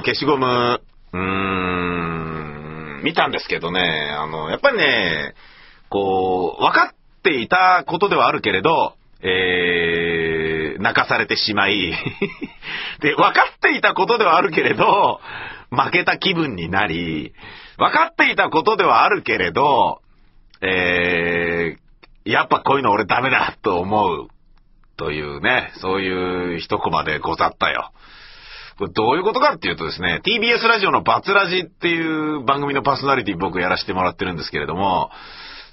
の消しゴム、うーん、見たんですけどね、あの、やっぱりね、こう、分かっていたことではあるけれど、えー、泣かされてしまい、で、分かっていたことではあるけれど、負けた気分になり、分かっていたことではあるけれど、えー、やっぱこういうの俺ダメだと思う。というね、そういう一コマでござったよ。これどういうことかっていうとですね、TBS ラジオのバツラジっていう番組のパーソナリティ僕やらせてもらってるんですけれども、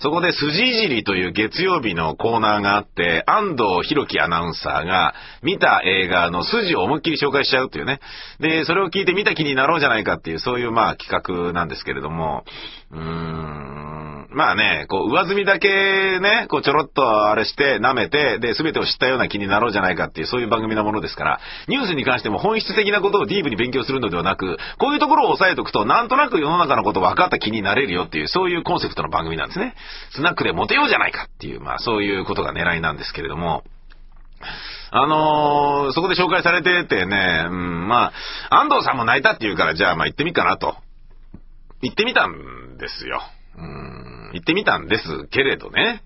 そこで筋いじりという月曜日のコーナーがあって、安藤博樹アナウンサーが見た映画の筋を思いっきり紹介しちゃうっていうね。で、それを聞いて見た気になろうじゃないかっていう、そういうまあ企画なんですけれども、うーん、まあね、こう上積みだけね、こうちょろっとあれして舐めて、で、全てを知ったような気になろうじゃないかっていう、そういう番組なものですから、ニュースに関しても本質的なことをディープに勉強するのではなく、こういうところを押さえておくと、なんとなく世の中のこと分かった気になれるよっていう、そういうコンセプトの番組なんですね。スナックでモテようじゃないかっていう、まあそういうことが狙いなんですけれども、あのーそこで紹介されててね、うん、まあ、安藤さんも泣いたって言うから、じゃあまあ行ってみっかなと。行ってみたんですよ。うん、行ってみたんですけれどね。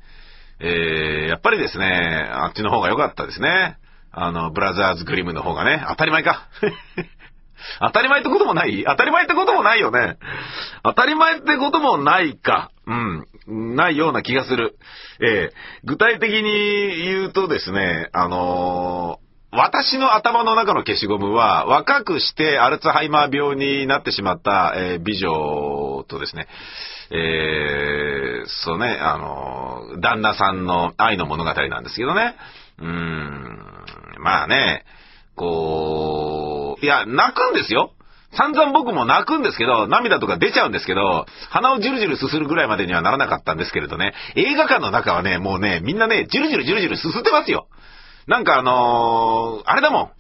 えー、やっぱりですね、あっちの方が良かったですね。あの、ブラザーズグリムの方がね、当たり前か。当たり前ってこともない？当たり前ってこともないよね。当たり前ってこともないか。うん。ないような気がする。えー具体的に言うとですね、あのー私の頭の中の消しゴムは、若くしてアルツハイマー病になってしまった、えー美女とですね、えーそうね、あの旦那さんの愛の物語なんですけどね。うーん、まあね、こう、いや、泣くんですよ。散々僕も泣くんですけど、涙とか出ちゃうんですけど、鼻をジュルジュルすするぐらいまでにはならなかったんですけれどね、映画館の中はね、もうね、みんなね、ジュルジュルジュルジュルすすってますよ。なんかあのーあれだもん。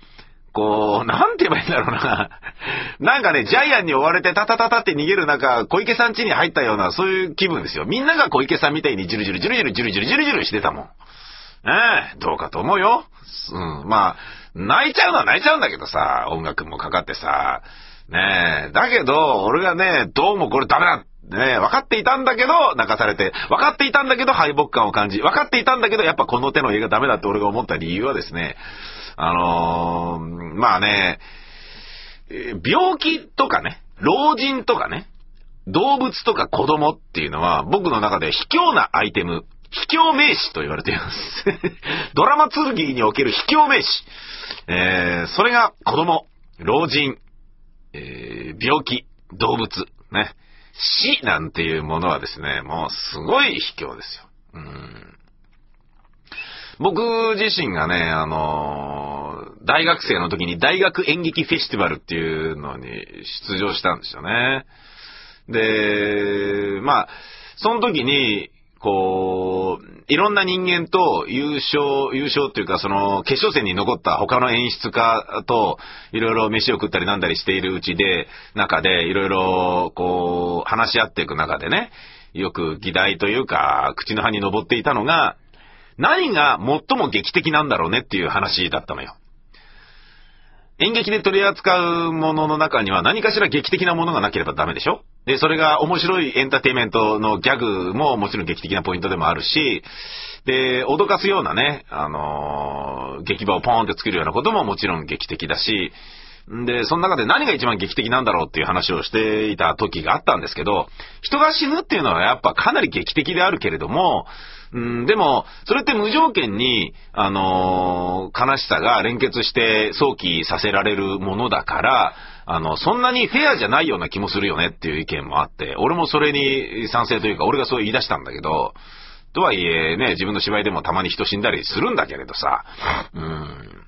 こう、なんて言えばいいんだろうな。なんかね、ジャイアンに追われてタタタタって逃げる中、小池さん家に入ったような、そういう気分ですよ。みんなが小池さんみたいにジュルジュルジュルジュルジュルジュルジュルジュルしてたもん。ええどうかと思うよ。うん、まあ、泣いちゃうのは泣いちゃうんだけどさ、音楽もかかってさ、ねえ、だけど、俺がね、どうもこれダメだね、分かっていたんだけど、泣かされて、分かっていたんだけど、敗北感を感じ、分かっていたんだけど、やっぱこの手の映画ダメだって俺が思った理由はですね、あのーまあね、病気とかね、老人とかね、動物とか子供っていうのは、僕の中で卑怯なアイテム、卑怯名詞と言われています。ドラマ剣における卑怯名詞。えーそれが子供、老人、えー病気、動物、ね。死なんていうものはですね、もうすごい卑怯ですよ。うん僕自身がね、あのー大学生の時に大学演劇フェスティバルっていうのに出場したんですよね。で、まあ、その時に、こう、いろんな人間と優勝、優勝っていうか、その、決勝戦に残った他の演出家と、いろいろ飯を食ったりなんだりしているうちで、中で、いろいろ、こう、話し合っていく中でね、よく議題というか、口の葉に上っていたのが、何が最も劇的なんだろうねっていう話だったのよ。演劇で取り扱うものの中には何かしら劇的なものがなければダメでしょ？で、それが面白いエンターテイメントのギャグももちろん劇的なポイントでもあるし、で、脅かすようなね、あのー劇場をポーンって作るようなことももちろん劇的だし、で、その中で何が一番劇的なんだろうっていう話をしていた時があったんですけど、人が死ぬっていうのはやっぱかなり劇的であるけれども、うん、でも、それって無条件に、あのー悲しさが連結して想起させられるものだから、あの、そんなにフェアじゃないような気もするよねっていう意見もあって、俺もそれに賛成というか、俺がそう言い出したんだけど、とはいえね、自分の芝居でもたまに人死んだりするんだけれどさ、うん。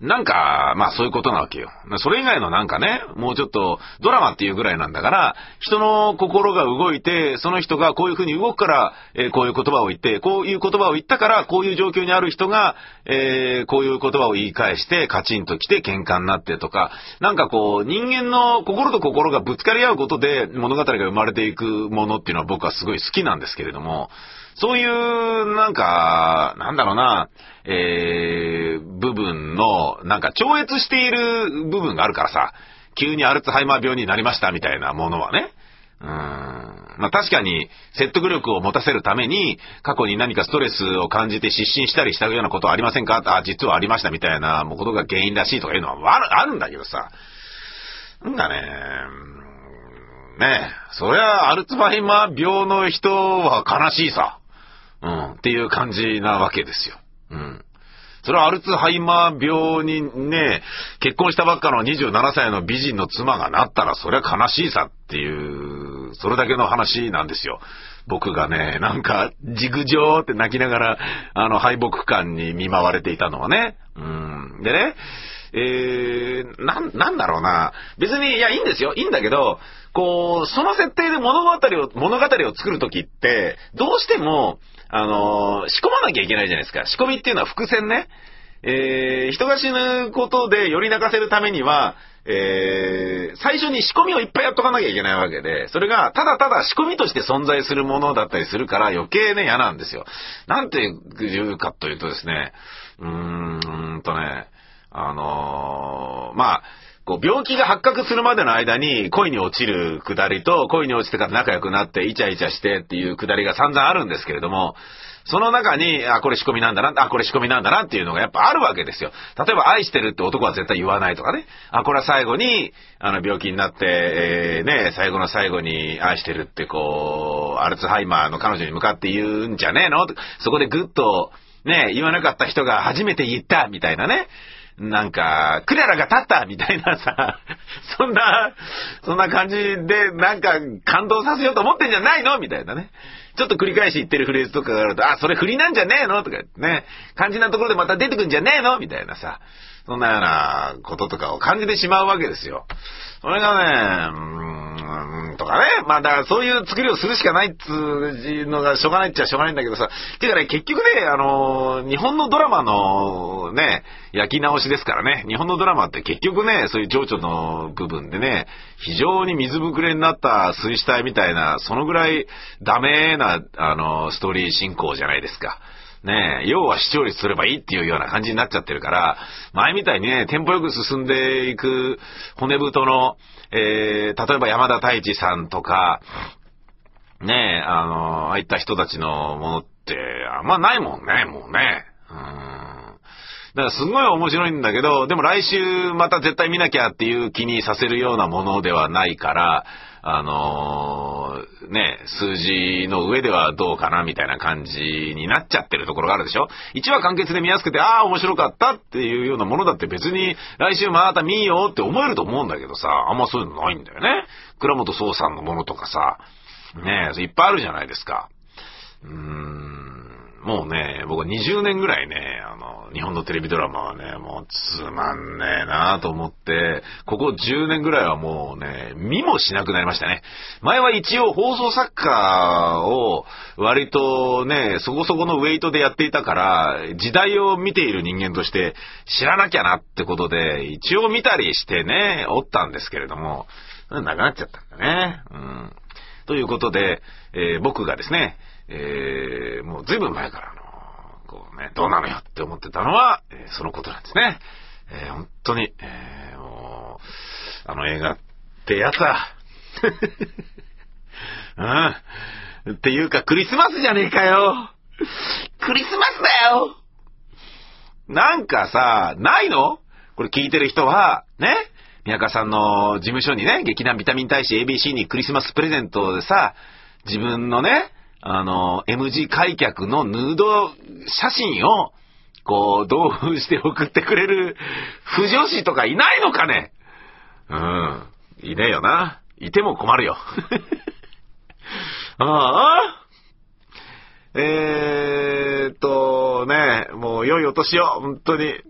なんか、まあそういうことなわけよ。それ以外のなんかね、もうちょっとドラマっていうぐらいなんだから、人の心が動いて、その人がこういう風に動くから、えーこういう言葉を言って、こういう言葉を言ったから、こういう状況にある人が、えーこういう言葉を言い返して、カチンと来て喧嘩になってとか、なんかこう、人間の心と心がぶつかり合うことで物語が生まれていくものっていうのは僕はすごい好きなんですけれども、そういう、なんか、なんだろうな、えー、の、なんか超越している部分があるからさ、急にアルツハイマー病になりましたみたいなものはね。うーん。まあ確かに説得力を持たせるために、過去に何かストレスを感じて失神したりしたようなことはありませんかあ、実はありましたみたいなことが原因らしいとかいうのはあるあるんだけどさ。なんかね、ねえ、そりゃアルツハイマー病の人は悲しいさ。うん、っていう感じなわけですよ。うん。それはアルツハイマー病にね、結婚したばっかの27歳の美人の妻がなったらそりゃ悲しいさっていう、それだけの話なんですよ。僕がね、なんか、ジグジョーって泣きながら、あの、敗北感に見舞われていたのはね。うん。でね、えー、な、なんだろうな。別に、いや、いいんですよ。いいんだけど、こう、その設定で物語を、物語を作るときって、どうしても、あのー仕込まなきゃいけないじゃないですか。仕込みっていうのは伏線ね。えー、人が死ぬことでより泣かせるためには、えー、最初に仕込みをいっぱいやっとかなきゃいけないわけで、それがただただ仕込みとして存在するものだったりするから余計ね、嫌なんですよ。なんていうかというとですね、うーんとね、あのーまあ、こう病気が発覚するまでの間に恋に落ちるくだりと恋に落ちてから仲良くなってイチャイチャしてっていうくだりが散々あるんですけれども、その中に、あ、これ仕込みなんだな、あ、これ仕込みなんだなっていうのがやっぱあるわけですよ。例えば愛してるって男は絶対言わないとかね。あ、これは最後に、あの病気になって、えーね、最後の最後に愛してるってこう、アルツハイマーの彼女に向かって言うんじゃねえの？そこでぐっと、ね、言わなかった人が初めて言ったみたいなね。なんか、クララが立ったみたいなさ、そんな、そんな感じで、なんか、感動させようと思ってんじゃないのみたいなね。ちょっと繰り返し言ってるフレーズとかがあると、あ、それ振りなんじゃねえの？とかね、肝心なところでまた出てくんじゃねえの？みたいなさ、そんなようなこととかを感じてしまうわけですよ。それがね、うーん、とかね。まあだからそういう作りをするしかないっつうのがしょうがないっちゃしょうがないんだけどさ。てかね、結局ね、あの日本のドラマのね、焼き直しですからね。日本のドラマって結局ね、そういう情緒の部分でね、非常に水ぶくれになった水死体みたいな、そのぐらいダメな、あのストーリー進行じゃないですか。ねえ、要は視聴率すればいいっていうような感じになっちゃってるから、前みたいにね、テンポよく進んでいく骨太の、えー、例えば山田太一さんとか、ねえ、あの、ああいった人たちのものって、あんまないもんね、もうね。うん。だからすごい面白いんだけど、でも来週また絶対見なきゃっていう気にさせるようなものではないから、あのーね、数字の上ではどうかなみたいな感じになっちゃってるところがあるでしょ ?1 話完結で見やすくて、ああ、面白かったっていうようなものだって別に来週また見ようって思えると思うんだけどさ、あんまそういうのないんだよね。倉本壮さんのものとかさ、ねいっぱいあるじゃないですか。うーんもうね、僕は20年ぐらいね、日本のテレビドラマはね、もうつまんねえなと思って、ここ10年ぐらいはもうね、見もしなくなりましたね。前は一応放送作家を割とね、そこそこのウェイトでやっていたから、時代を見ている人間として知らなきゃなってことで、一応見たりしてね、おったんですけれども、なくなっちゃったんだね。うん。ということで、えー僕がですね、えーもう随分前から、こうね、どうなのよって思ってたのは、えーそのことなんですね。えー本当に、えーもう、あの映画ってやつは、うん。っていうか、クリスマスじゃねえかよ。クリスマスだよなんかさ、ないの？これ聞いてる人は、ね？宮川さんの事務所にね、劇団ビタミン大使 ABC にクリスマスプレゼントでさ、自分のね、あの、M 字開脚のヌード写真を、こう、同封して送ってくれる、不女子とかいないのかね？うん。いねえよな。いても困るよ。ああ？えーっと、ね、もう良いお年を、本当に。く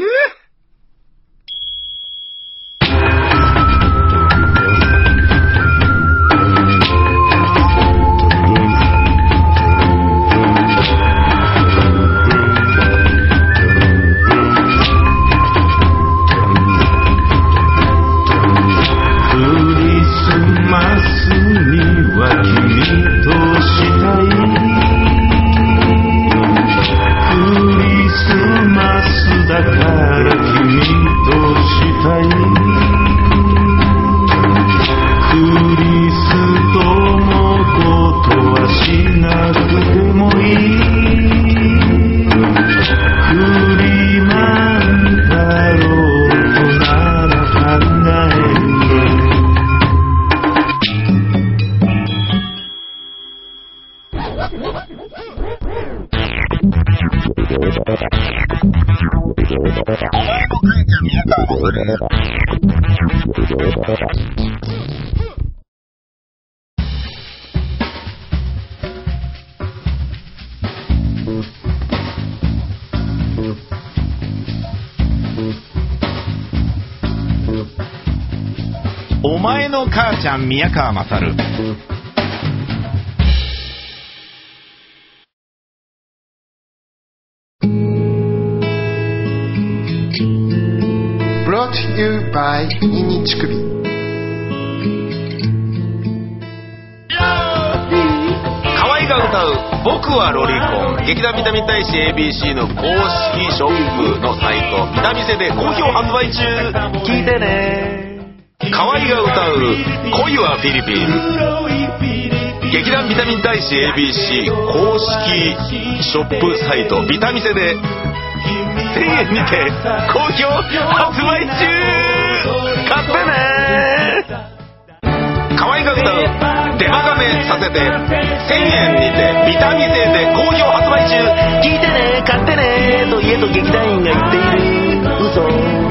ぅ前の母ちゃん宮川勝。Brought to you by ニニチクビ河合が歌う「僕はロリコン」劇団ビタミン大使 ABC の公式ショップのサイト。ビタミセで好評発売中。聞いてね河合が歌う「恋はフィリピン」劇団ビタミン大使 ABC 公式ショップサイトビタミセで1000円にて好評発売中。買ってね。河合が歌う「デマガメさせて」1000円にてビタミセで好評発売中。聞いてね買ってねと家と劇団員が言っている。嘘。